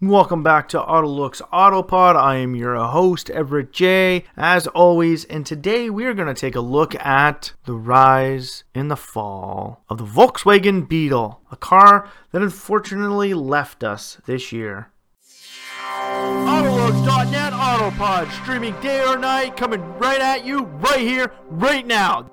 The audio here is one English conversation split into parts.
Welcome back to Autolux Autopod. I am your host, Everett J, as always, and today we are going to take a look at the rise and the fall of the Volkswagen Beetle, a car that unfortunately left us this year. Autolux.net Autopod, streaming day or night, coming right at you, right here, right now.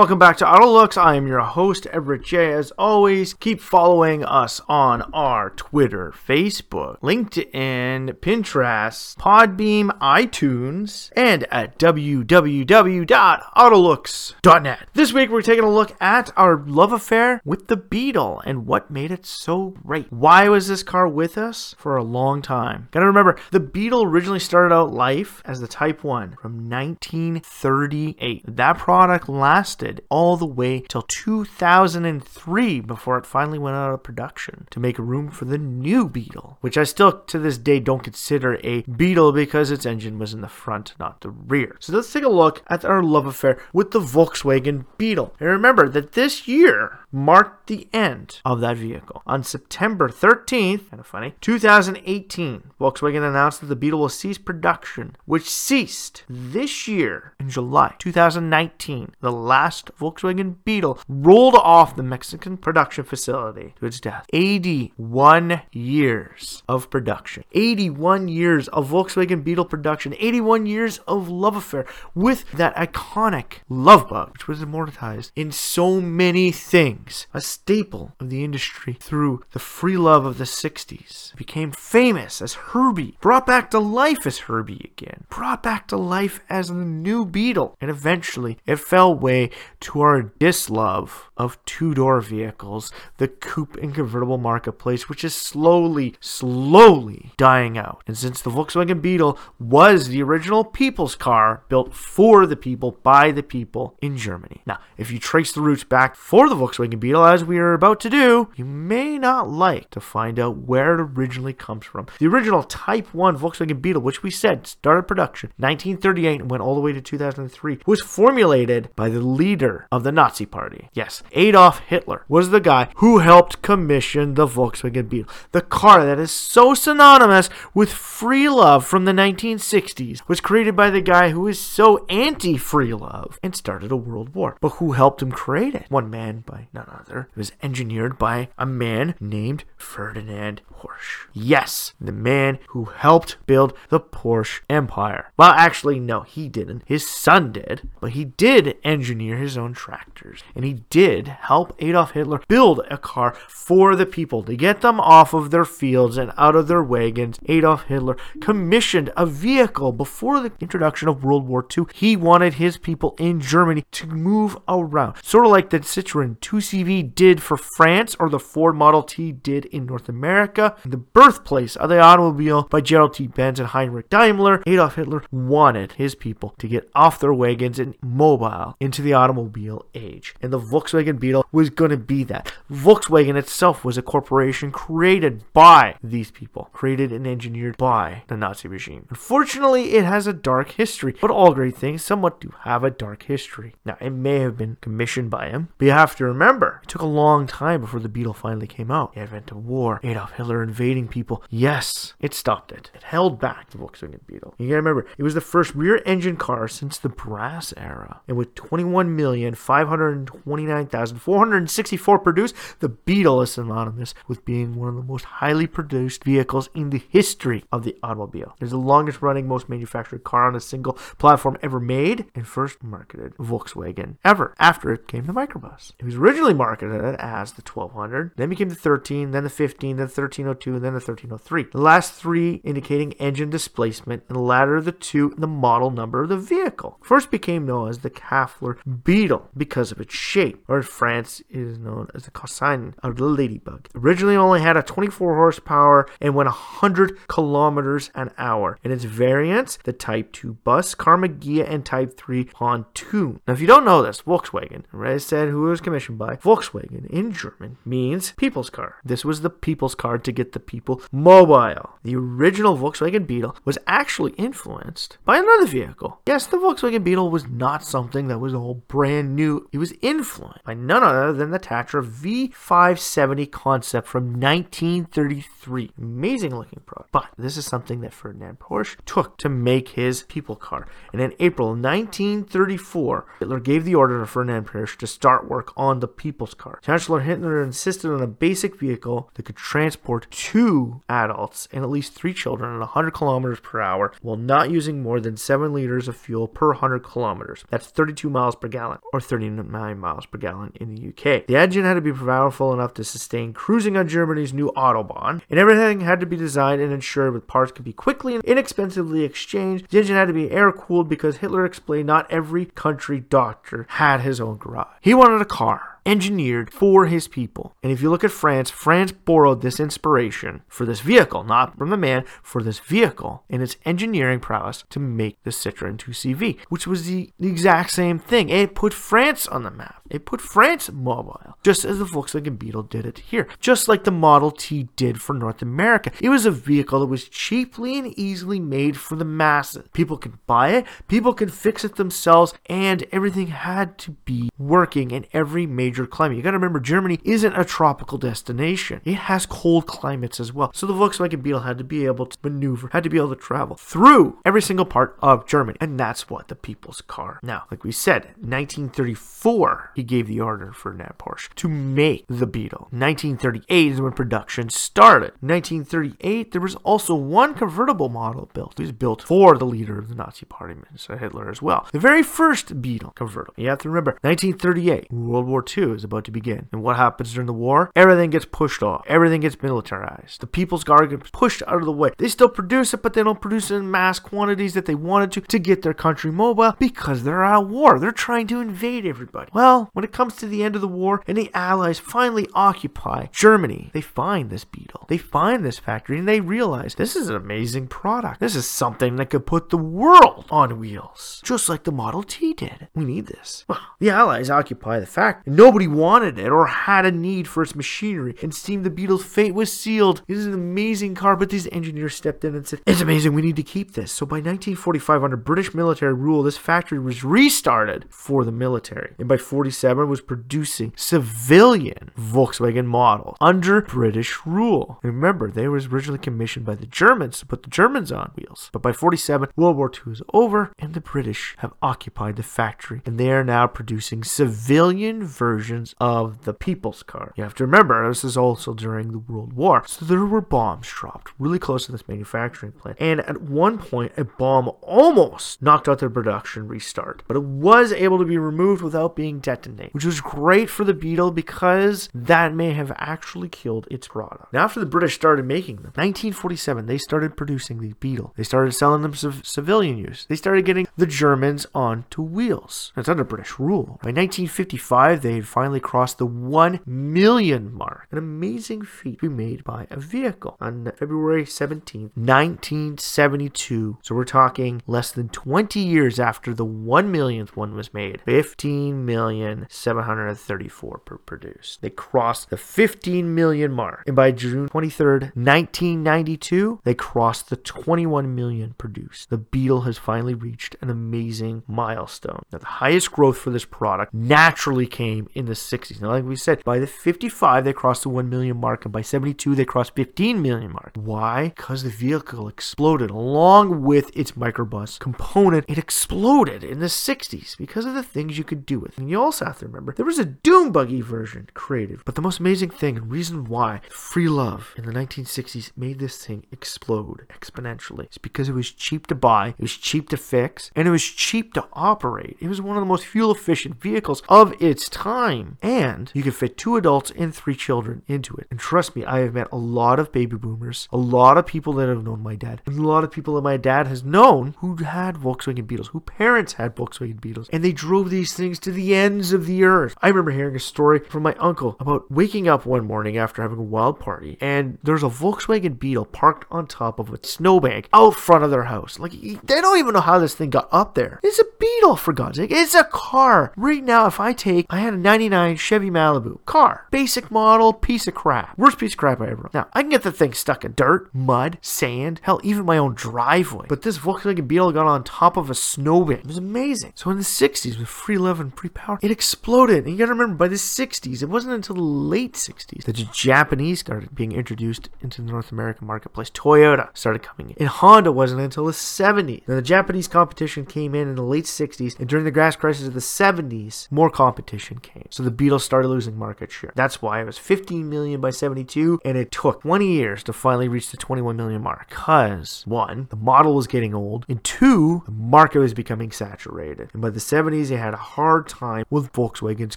Welcome back to Autolux. I am your host, Everett J. As always, keep following us on our Twitter, Facebook, LinkedIn, Pinterest, Podbean, iTunes, and at www.autolux.net. This week, we're taking a look at our love affair with the Beetle and what made it so great. Why was this car with us for a long time? Gotta remember, the Beetle originally started out life as the Type 1 from 1938. That product lasted all the way till 2003 before it finally went out of production to make room for the new Beetle, which I still to this day don't consider a Beetle because its engine was in the front, not the rear. So let's take a look at our love affair with the Volkswagen Beetle. And remember that this year marked the end of that vehicle. On September 13th, kind of funny, 2018, Volkswagen announced that the Beetle will cease production, which ceased this year in July 2019. The last Volkswagen Beetle rolled off the Mexican production facility to its death. 81 years of production. 81 years of Volkswagen Beetle production. 81 years of love affair with that iconic love bug, which was immortalized in so many things. A staple of the industry through the free love of the 60s. Became famous as Herbie. Brought back to life as Herbie again. Brought back to life as the new Beetle. And eventually, it fell way to our dislove of two door vehicles, the coupe and convertible marketplace, which is slowly, slowly dying out. And since the Volkswagen Beetle was the original people's car built for the people by the people in Germany. Now, if you trace the roots back for the Volkswagen Beetle, as we are about to do, you may not like to find out where it originally comes from. The original Type 1 Volkswagen Beetle, which we said started production 1938 and went all the way to 2003, was formulated by the leader of the Nazi Party. Yes, Adolf Hitler was the guy who helped commission the Volkswagen Beetle, the car that is so synonymous with free love from the 1960s, was created by the guy who is so anti free love and started a world war, but who helped him create it. One man by none other. It was engineered by a man named Ferdinand Porsche. Yes, the man who helped build the Porsche empire. Well, actually, no, he didn't. His son did, but he did engineer his own tractors, and he did help Adolf Hitler build a car for the people to get them off of their fields and out of their wagons. Adolf Hitler commissioned a vehicle before the introduction of World War II. He wanted his people in Germany to move around, sort of like the Citroen 2CV did for France or the Ford Model T did in North America. The birthplace of the automobile by Gerald T. Benz and Heinrich Daimler, Adolf Hitler wanted his people to get off their wagons and mobile into the automobile age. And the Volkswagen Beetle was going to be that. Volkswagen itself was a corporation created by these people, created and engineered by the Nazi regime. Unfortunately, it has a dark history, but all great things somewhat do have a dark history. Now, it may have been commissioned by him, but you have to remember, it took a long time before the Beetle finally came out. The advent of war, Adolf Hitler invading people. Yes, it stopped it. It held back the Volkswagen Beetle. You gotta remember, it was the first rear engine car since the brass era. And with 21,529,464 produced, the Beetle is synonymous with being one of the most highly produced vehicles in the history of the automobile. It's the longest running, most manufactured car on a single platform ever made and first marketed Volkswagen ever after it came the microbus. It was originally marketed it as the 1200, then became the 13, then the 15, then the 1302, and then the 1303. The last three indicating engine displacement, and the latter of the two the model number of the vehicle. First became known as the Kaffler Beetle because of its shape, or in France it is known as the cosine of the ladybug. Originally only had a 24 horsepower and went 100 kilometers an hour. In its variants, the Type 2 bus, Karmann Ghia, and Type 3 pontoon. Now, if you don't know this, Volkswagen, right, said who it was commissioned by, Volkswagen in German means people's car. This was the people's car to get the people mobile. The original Volkswagen Beetle was actually influenced by another vehicle. Yes, the Volkswagen Beetle was not something that was all brand new. It was influenced by none other than the Tatra V570 concept from 1933. Amazing looking product. But this is something that Ferdinand Porsche took to make his people car. And in April 1934, Hitler gave the order to Ferdinand Porsche to start work on the people's car. Chancellor Hitler insisted on a basic vehicle that could transport two adults and at least three children at 100 kilometers per hour while not using more than 7 liters of fuel per 100 kilometers. That's 32 miles per gallon or 39 miles per gallon in the UK. The engine had to be powerful enough to sustain cruising on Germany's new Autobahn, and everything had to be designed and ensured with parts could be quickly and inexpensively exchanged. The engine had to be air cooled because Hitler explained not every country doctor had his own garage. He wanted a car engineered for his people. And if you look at France, France borrowed this inspiration for this vehicle, not from the man, for this vehicle and its engineering prowess to make the Citroën 2CV, which was the, the exact same thing. It put France on the map. It put France mobile, just as the Volkswagen Beetle did it here, just like the Model T did for North America. It was a vehicle that was cheaply and easily made for the masses. People can buy it, people can fix it themselves, and everything had to be working in every major climate. You got to remember, Germany isn't a tropical destination. It has cold climates as well. So the Volkswagen Beetle had to be able to maneuver, had to be able to travel through every single part of Germany, and that's what the people's car. Now, like we said, 1934 he gave the order for Nat Porsche to make the Beetle. 1938 is when production started. 1938, there was also one convertible model built. It was built for the leader of the Nazi Party. Hitler, as well. The very first Beetle convertible. You have to remember, 1938, World War II is about to begin. And what happens during the war? Everything gets pushed off. Everything gets militarized. The People's Guard gets pushed out of the way. They still produce it, but they don't produce it in mass quantities that they wanted to to get their country mobile because they're at war. They're trying to invade everybody. Well, when it comes to the end of the war and the Allies finally occupy Germany, they find this Beetle. They find this factory and they realize this is an amazing product. This is something that could put the world on wheels, just like the Model T did. We need this. Well, the Allies occupy the factory. Nobody wanted it or had a need for its machinery, and seemed the Beetle's fate was sealed. It is an amazing car, but these engineers stepped in and said, It's amazing, we need to keep this. So by 1945, under British military rule, this factory was restarted for the military. And by 47, was producing civilian Volkswagen models under British rule. Remember, they was originally commissioned by the Germans to put the Germans on wheels. But by 47, World War II is over, and the British have occupied the factory, and they are now producing civilian versions of the people's car. You have to remember, this is also during the World War, so there were bombs dropped really close to this manufacturing plant. And at one point, a bomb almost knocked out their production restart, but it was able to be removed without being detonated, which was great for the Beetle because that may have actually killed its product. Now, after the British started making them, 1947, they started producing the Beetle. They started selling them civ- civilian use. They started getting the Germans onto wheels. It's under British rule. By 1955, they had finally crossed the 1 million mark, an amazing feat to be made by a vehicle on February 17, 1972. So we're talking less than 20 years after the 1 millionth one was made. 15 million 734 per produced. They crossed the 15 million mark. And by June 23rd, 1992, they crossed the 21 million produced. The Beetle has finally reached an amazing milestone. Now, the highest growth for this product naturally came in the 60s. Now, like we said, by the 55, they crossed the 1 million mark, and by 72, they crossed 15 million mark. Why? Because the vehicle exploded along with its microbus component. It exploded in the 60s because of the things you could do with it. And you also have to remember, there was a Dune Buggy version created. But the most amazing thing and reason why free love in the 1960s made this thing explode exponentially is because it was cheap to buy, it was cheap to fix, and it was cheap to operate. It was one of the most fuel efficient vehicles of its time. And you can fit two adults and three children into it. And trust me, I have met a lot of baby boomers, a lot of people that have known my dad, and a lot of people that my dad has known who had Volkswagen Beetles, who parents had Volkswagen Beetles, and they drove these things to the ends of the earth. I remember hearing a story from my uncle about waking up one morning after having a wild party, and there's a Volkswagen Beetle parked on top of a snowbank out front of their house. Like, they don't even know how this thing got up there. It's a Beetle, for God's sake. It's a car. Right now, if I take, I had a 99 Chevy Malibu. Car. Basic model, piece of crap. Worst piece of crap I ever owned. Now, I can get the thing stuck in dirt, mud, sand, hell, even my own driveway. But this Volkswagen Beetle got on top of a snowbank. It was amazing. So in the 60s, with free love and free power, it exploded. And you gotta remember, by the 60s, it wasn't until the late 60s that the Japanese started being introduced into the North American marketplace. Toyota started coming in. And Honda wasn't until the 70s. Now, the Japanese competition came in in the late 60s, and during the gas crisis of the 70s, more competition came. So the Beetle started losing market share. That's why it was 15 million by 72, and it took 20 years to finally reach the 21 million mark. Because, one, the model was getting old, and two, the market was becoming saturated. And by the 70s, they had a hard time with Volkswagen's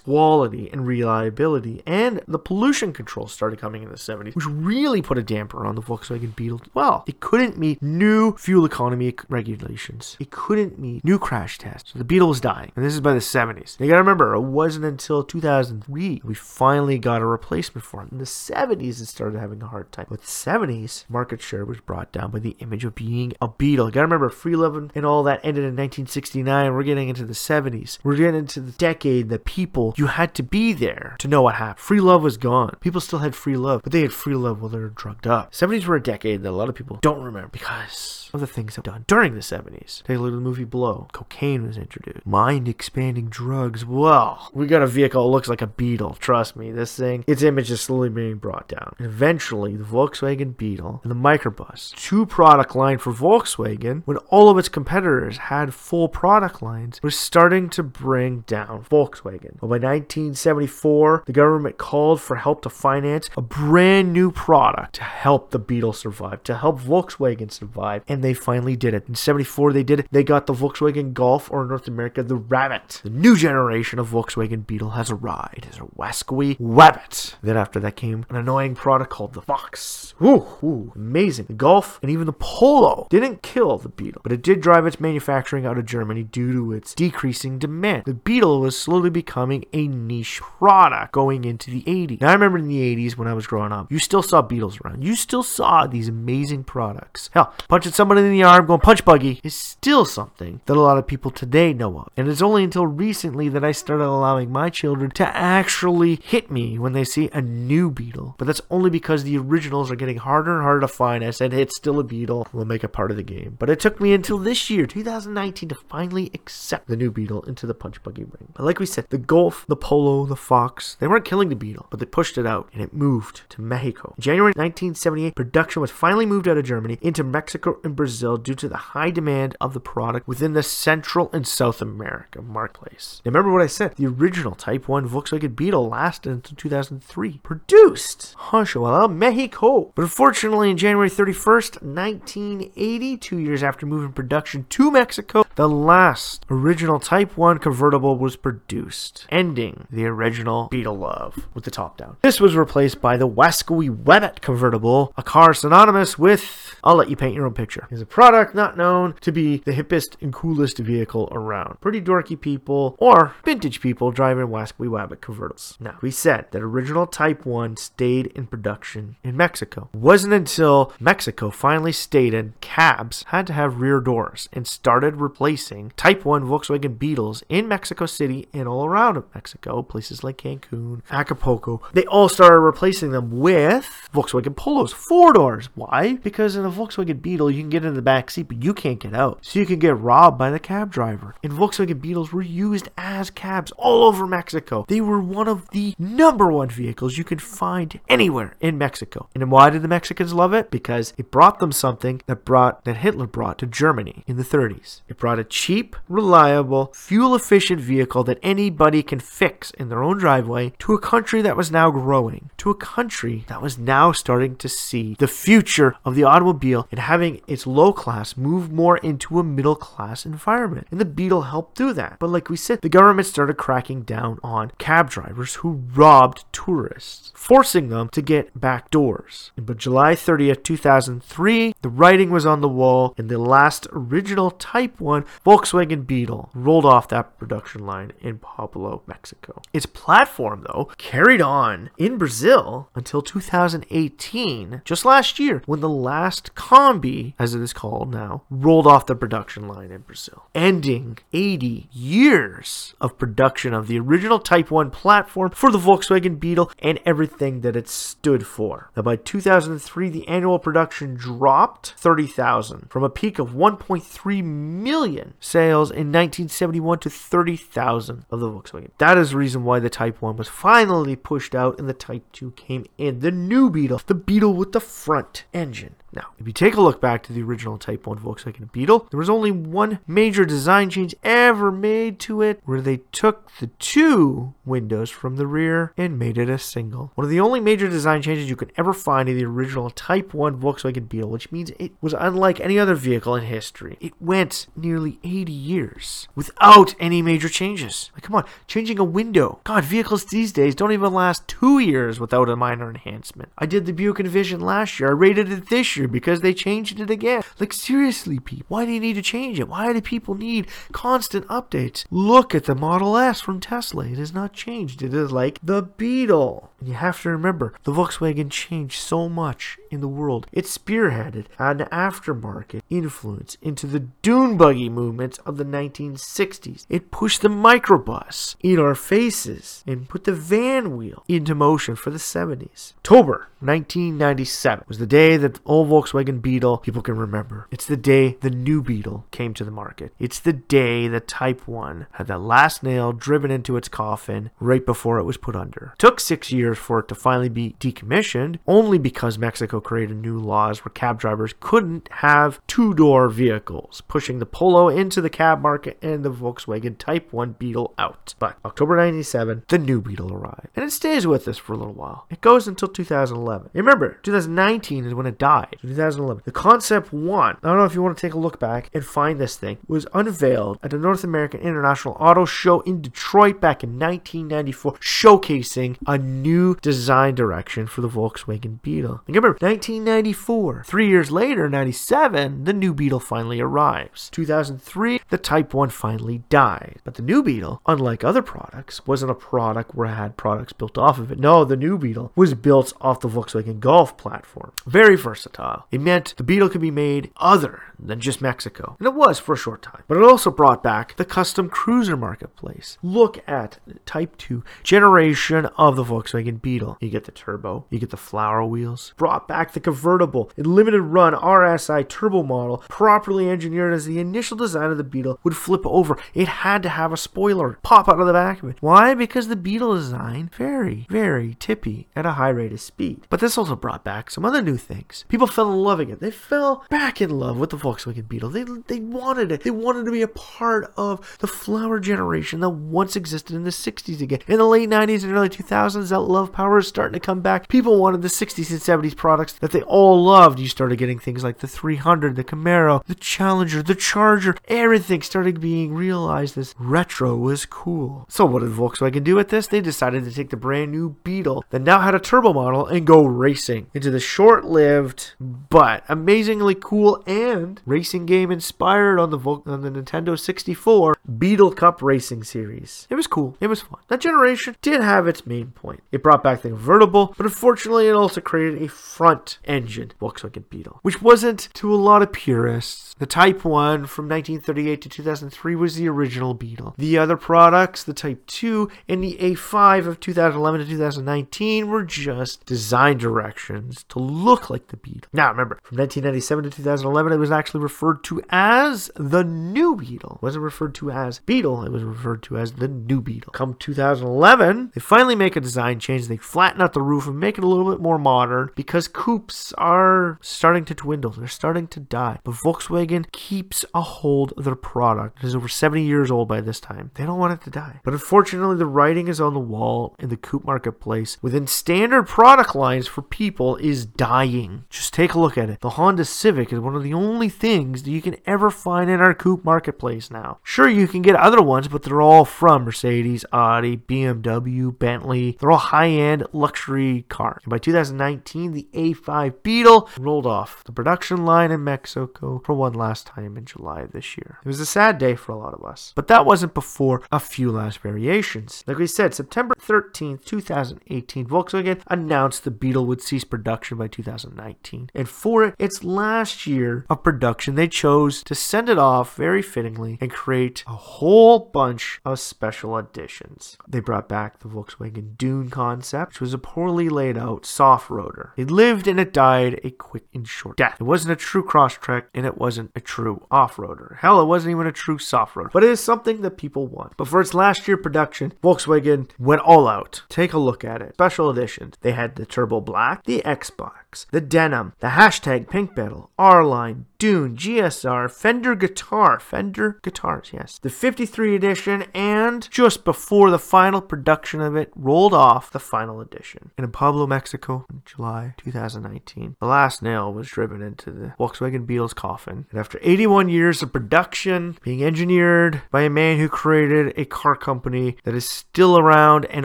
quality and reliability, and the pollution control started coming in the 70s, which really put a damper on the Volkswagen Beetle. Well, it couldn't meet new fuel economy regulations. It couldn't meet new crash tests. So the Beetle was dying, and this is by the 70s. You gotta remember, it wasn't until 2003 we finally got a replacement for it. In the 70s, it started having a hard time. With the 70s, market share was brought down by the image of being a Beetle. You gotta remember, free love and all that ended in 1969. We're getting into the 70s. We're getting into the decade that people, you had to be there to know what happened. Free love was gone. People still had free love, but they had free love while they were drugged up. 70s were a decade that a lot of people don't remember because of the things were done during the 70s. Take a look at the movie Blow. Cocaine was introduced. Mind expanding drugs. Well, we got a vehicle looks like a Beetle. Trust me, this thing, its image is slowly being brought down. And eventually, the Volkswagen Beetle and the Microbus, two product line for Volkswagen, when all of its competitors had full product lines, was starting to bring down Volkswagen. Well, by 1974, the government called for help to finance a brand new product to help the Beetle survive, to help Volkswagen survive, and they finally did it. In 74, they did it. They got the Volkswagen Golf, or North America, the Rabbit. The new generation of Volkswagen Beetle has arrived. It is a Wascoe Rabbit. Then after that came an annoying product called the Fox. Ooh, ooh, amazing. The Golf and even the Polo didn't kill the Beetle, but it did drive its manufacturing out of Germany due to its decreasing demand. The Beetle was slowly becoming a niche product going into the 80s. Now, I remember in the 80s when I was growing up, you still saw Beetles around. You still saw these amazing products. Hell, punching someone in the arm going punch buggy is still something that a lot of people today know of. And it's only until recently that I started allowing my children to actually hit me when they see a new Beetle. But that's only because the originals are getting harder and harder to find. I said, it's still a Beetle. We'll make it part of the game. But it took me until this year, 2019, to finally accept the new Beetle into the punch buggy ring. But like we said, the Golf, the Polo, the Fox, they weren't killing the Beetle, but they pushed it out and it moved to Mexico. January 1978, production was finally moved out of Germany into Mexico and Brazil due to the high demand of the product within the Central and South America marketplace. Now remember what I said, the original Type 1 Volkswagen Beetle lasted until 2003. Produced, Honcho, Mexico. But unfortunately, in January 31st, 1980, two years after moving production to Mexico, the last original Type 1 convertible was produced, ending the original Beetle love with the top down. This was replaced by the Wascoe Webbit convertible, a car synonymous with, I'll let you paint your own picture. Is a product not known to be the hippest and coolest vehicle around. Pretty dorky people or vintage people driving Wascoe Webbit convertibles. Now, we said that original Type 1 stayed in production in Mexico. It wasn't until Mexico finally stated cabs had to have rear doors and started replacing Type 1 Volkswagen Beetles in Mexico City and all around Mexico, places like Cancun, Acapulco. They all started replacing them with Volkswagen Polos, four doors. Why? Because in a Volkswagen Beetle, you can get in the back seat, but you can't get out. So you can get robbed by the cab driver. And Volkswagen Beetles were used as cabs all over Mexico. They were one of the number one vehicles you could find anywhere in Mexico. And why did the Mexicans love it? Because it brought them something that brought that Hitler brought to Germany in the 30s. It brought a cheap, reliable, fuel-efficient vehicle that anybody can fix in their own driveway to a country that was now growing, to a country that was now starting to see the future of the automobile and having its low class move more into a middle class environment. And the Beetle helped do that. But like we said, the government started cracking down on cab drivers who robbed tourists, forcing them to get back doors. But July 30th, 2003, the writing was on the wall and the last original Type 1 Volkswagen Beetle rolled off that production line in Pablo, Mexico. Its platform, though, carried on in Brazil until 2018, just last year, when the last Combi, as as it is called now, rolled off the production line in Brazil, ending 80 years of production of the original Type 1 platform for the Volkswagen Beetle and everything that it stood for. Now, by 2003, the annual production dropped 30,000 from a peak of 1.3 million sales in 1971 to 30,000 of the Volkswagen. That is the reason why the Type 1 was finally pushed out and the Type 2 came in. The new Beetle, the Beetle with the front engine. Now, if you take a look back to the original Type 1 Volkswagen Beetle, there was only one major design change ever made to it, where they took the two windows from the rear and made it a single. One of the only major design changes you could ever find in the original Type 1 Volkswagen Beetle, which means it was unlike any other vehicle in history. It went nearly 80 years without any major changes. Like, come on, changing a window. God, vehicles these days don't even last two years without a minor enhancement. I did the Buick Envision last year. I rated it this year because they changed it again. Like, seriously, people, why do you need to change it? Why do people need constant updates? Look at the Model S from Tesla. It has not changed. It is like the Beetle. And you have to remember, the Volkswagen changed so much in the world. It spearheaded an aftermarket influence into the dune buggy movements of the 1960s. It pushed the microbus in our faces and put the van wheel into motion for the 70s. October 1997 was the day that old Volkswagen Beetle people can remember. It's the day the new Beetle came to the market. It's the day the Type 1 had that last nail driven into its coffin right before it was put under. It took six years for it to finally be decommissioned, only because Mexico created new laws where cab drivers couldn't have two door vehicles, pushing the Polo into the cab market and the Volkswagen Type 1 Beetle out. But October 97, the new Beetle arrived. And it stays with us for a little while. It goes until 2011. And remember, 2019 is when it died. 2011. The Concept 1, I don't know if you want to take a look back and find this thing, was unveiled at the North American International Auto Show in Detroit back in 1994, showcasing a new design direction for the Volkswagen Beetle. Remember, 1994. Three years later, 97, the new Beetle finally arrives. 2003, the Type 1 finally died. But the new Beetle, unlike other products, wasn't a product where it had products built off of it. No, the new Beetle was built off the Volkswagen Golf platform. Very versatile. It meant the Beetle could be made other than just Mexico. And it was for a short time. But it also brought back the custom cruiser marketplace. Look at Type 2 generation of the Volkswagen Beetle. You get the turbo, you get the flower wheels, brought back the convertible in limited run RSI turbo model, properly engineered as the initial design of the Beetle would flip over. It had to have a spoiler pop out of the back of it. Why? Because the Beetle design very, very tippy at a high rate of speed. But this also brought back some other new things. People fell in love again. They fell back in love with the Volkswagen Beetle. They they wanted it. They wanted to be a part of the flower generation that once existed in the 60s again. In the late 90s and early 2000s, that love power is starting to come back. People wanted the 60s and 70s products that they all loved. You started getting things like the 300, the Camaro, the Challenger, the Charger. Everything started being realized as retro was cool. So what did Volkswagen do with this? They decided to take the brand new Beetle that now had a turbo model and go racing into the short-lived but amazingly cool and racing game inspired on the Vol- on the Nintendo 64 Beetle Cup Racing Series. It was cool. It was fun. That generation did have its main point. It brought back the convertible, but unfortunately, it also created a front engine Volkswagen Beetle, which wasn't to a lot of purists. The Type 1 from 1938 to 2003 was the original Beetle. The other products, the Type 2 and the A5 of 2011 to 2019, were just design directions to look like the Beetle. Now, remember, from 1997 to 2011, it was actually referred to as the new Beetle. It wasn't referred to as Beetle, it was referred to as the new Beetle. Come 2011, they finally make a design change. They flatten out the roof and make it a little bit more modern because coupes are starting to dwindle. They're starting to die. But Volkswagen keeps a hold of their product. It is over 70 years old by this time. They don't want it to die. But unfortunately, the writing is on the wall in the coupe marketplace within standard product lines for people is dying. Just take a look at it. The Honda Civic is one of the only things that you can ever find in our coupe marketplace now. Sure, you can get other ones, but they're all from Mercedes, Audi, BMW, Bentley. They're all high end luxury car. And by 2019, the A5 Beetle rolled off the production line in Mexico for one last time in July of this year. It was a sad day for a lot of us, but that wasn't before a few last variations. Like we said, September 13th, 2018, Volkswagen announced the Beetle would cease production by 2019. And for its last year of production, production, they chose to send it off very fittingly and create a whole bunch of special editions. They brought back the Volkswagen Dune concept, which was a poorly laid out soft roader. It lived and it died a quick and short death. It wasn't a true Crosstrek and it wasn't a true off roader. Hell, it wasn't even a true soft roader, but it is something that people want. But for its last year production, Volkswagen went all out. Take a look at it. Special editions. They had the Turbo Black, the Xbox, the Denim, the hashtag Pink Beetle, R Line, Dune, GSR, Fender Guitar, Fender Guitars, yes. The 53 edition, and just before the final production of it rolled off, the final edition. And in Pueblo, Mexico, in July 2019, the last nail was driven into the Volkswagen Beetle's coffin. And after 81 years of production, being engineered by a man who created a car company that is still around and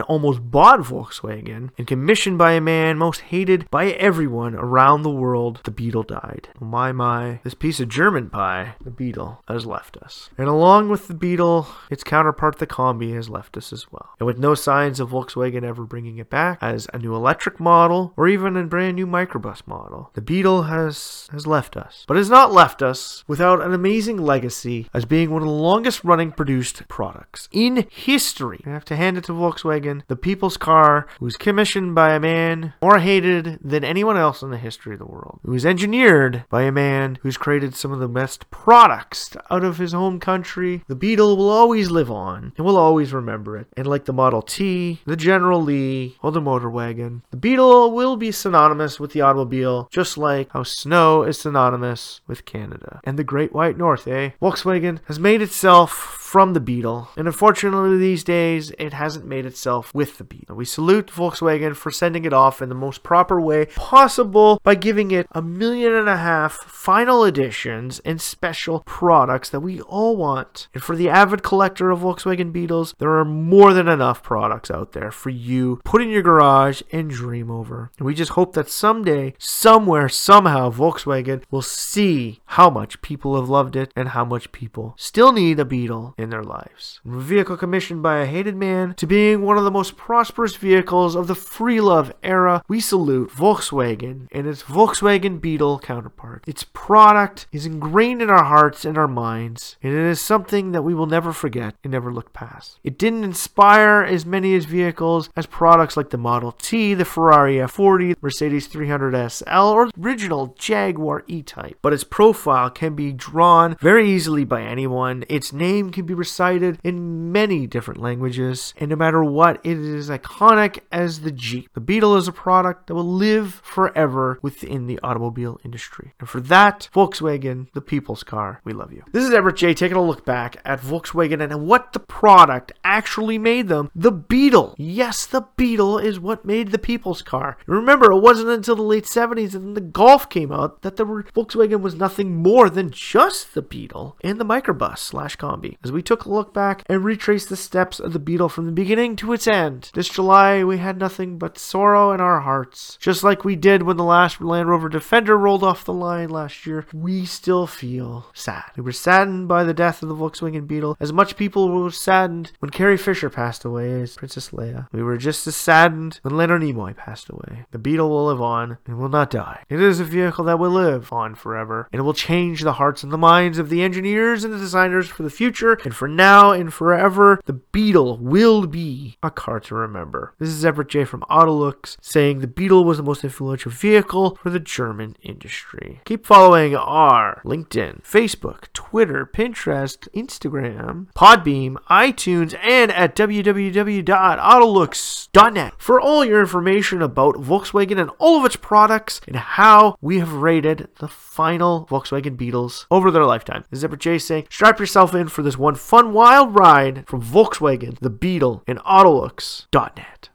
almost bought Volkswagen, and commissioned by a man most hated by everyone around the world, the Beetle died. My, my. This piece of German pie, the Beetle, has left us. And along with the Beetle, its counterpart, the Combi, has left us as well. And with no signs of Volkswagen ever bringing it back as a new electric model or even a brand new microbus model, the Beetle has, has left us. But has not left us without an amazing legacy as being one of the longest running produced products in history. I have to hand it to Volkswagen, the people's car, who was commissioned by a man more hated than anyone else in the history of the world. It was engineered by a man who's created some of the best products out of his home country. The Beetle will always live on, and we'll always remember it. And like the Model T, the General Lee, or the motor wagon, the Beetle will be synonymous with the automobile, just like how snow is synonymous with Canada. And the Great White North, eh? Volkswagen has made itself from the Beetle, and unfortunately these days it hasn't made itself with the Beetle. We salute Volkswagen for sending it off in the most proper way possible by giving it a million and a half final editions and special products that we all want. And for the avid collector of Volkswagen Beetles, there are more than enough products out there for you put in your garage and dream over. And we just hope that someday, somewhere, somehow, Volkswagen will see how much people have loved it and how much people still need a Beetle in their lives. From a vehicle commissioned by a hated man to being one of the most prosperous vehicles of the free love era, we salute Volkswagen and its Volkswagen Beetle counterpart. Its product is ingrained in our hearts and our minds, and it is something that we will never forget and never look past. It didn't inspire as many as vehicles as products like the Model T, the Ferrari F40, Mercedes 300 SL, or original Jaguar E-Type, but its profile can be drawn very easily by anyone. Its name can be recited in many different languages, and no matter what, it is iconic as the Jeep. The Beetle is a product that will live forever within the automobile industry. And for that, Volkswagen, the people's car, we love you. This is Everett J taking a look back at Volkswagen and what the product actually made them. The Beetle. Yes, the Beetle is what made the people's car. Remember, it wasn't until the late 70s and the Golf came out that the Volkswagen was nothing more than just the Beetle and the microbus slash combi. As we took a look back and retraced the steps of the Beetle from the beginning to its end, this July we had nothing but sorrow in our hearts. Just like we did when the last Land Rover Defender rolled off the line last year, we still feel sad. We were saddened by the death of the Volkswagen Beetle as much people were saddened when Carrie Fisher passed away as Princess Leia. We were just as saddened when Leonard Nimoy passed away. The Beetle will live on and will not die. It is a vehicle that will live on forever, and it will change the hearts and the minds of the engineers and the designers for the future, and for now and forever, the Beetle will be a car to remember. This is Everett J from Autolux saying the Beetle was the most influential vehicle for the German industry. Keep following our LinkedIn, Facebook, Twitter, Pinterest, Instagram, Podbean, iTunes, and at www.autolux.net for all your information about Volkswagen and all of its products and how we have rated the final Volkswagen Beetles over their lifetime. This is Everett J saying, strap yourself in for this one fun, wild ride from Volkswagen, the Beetle, and Autolux.net.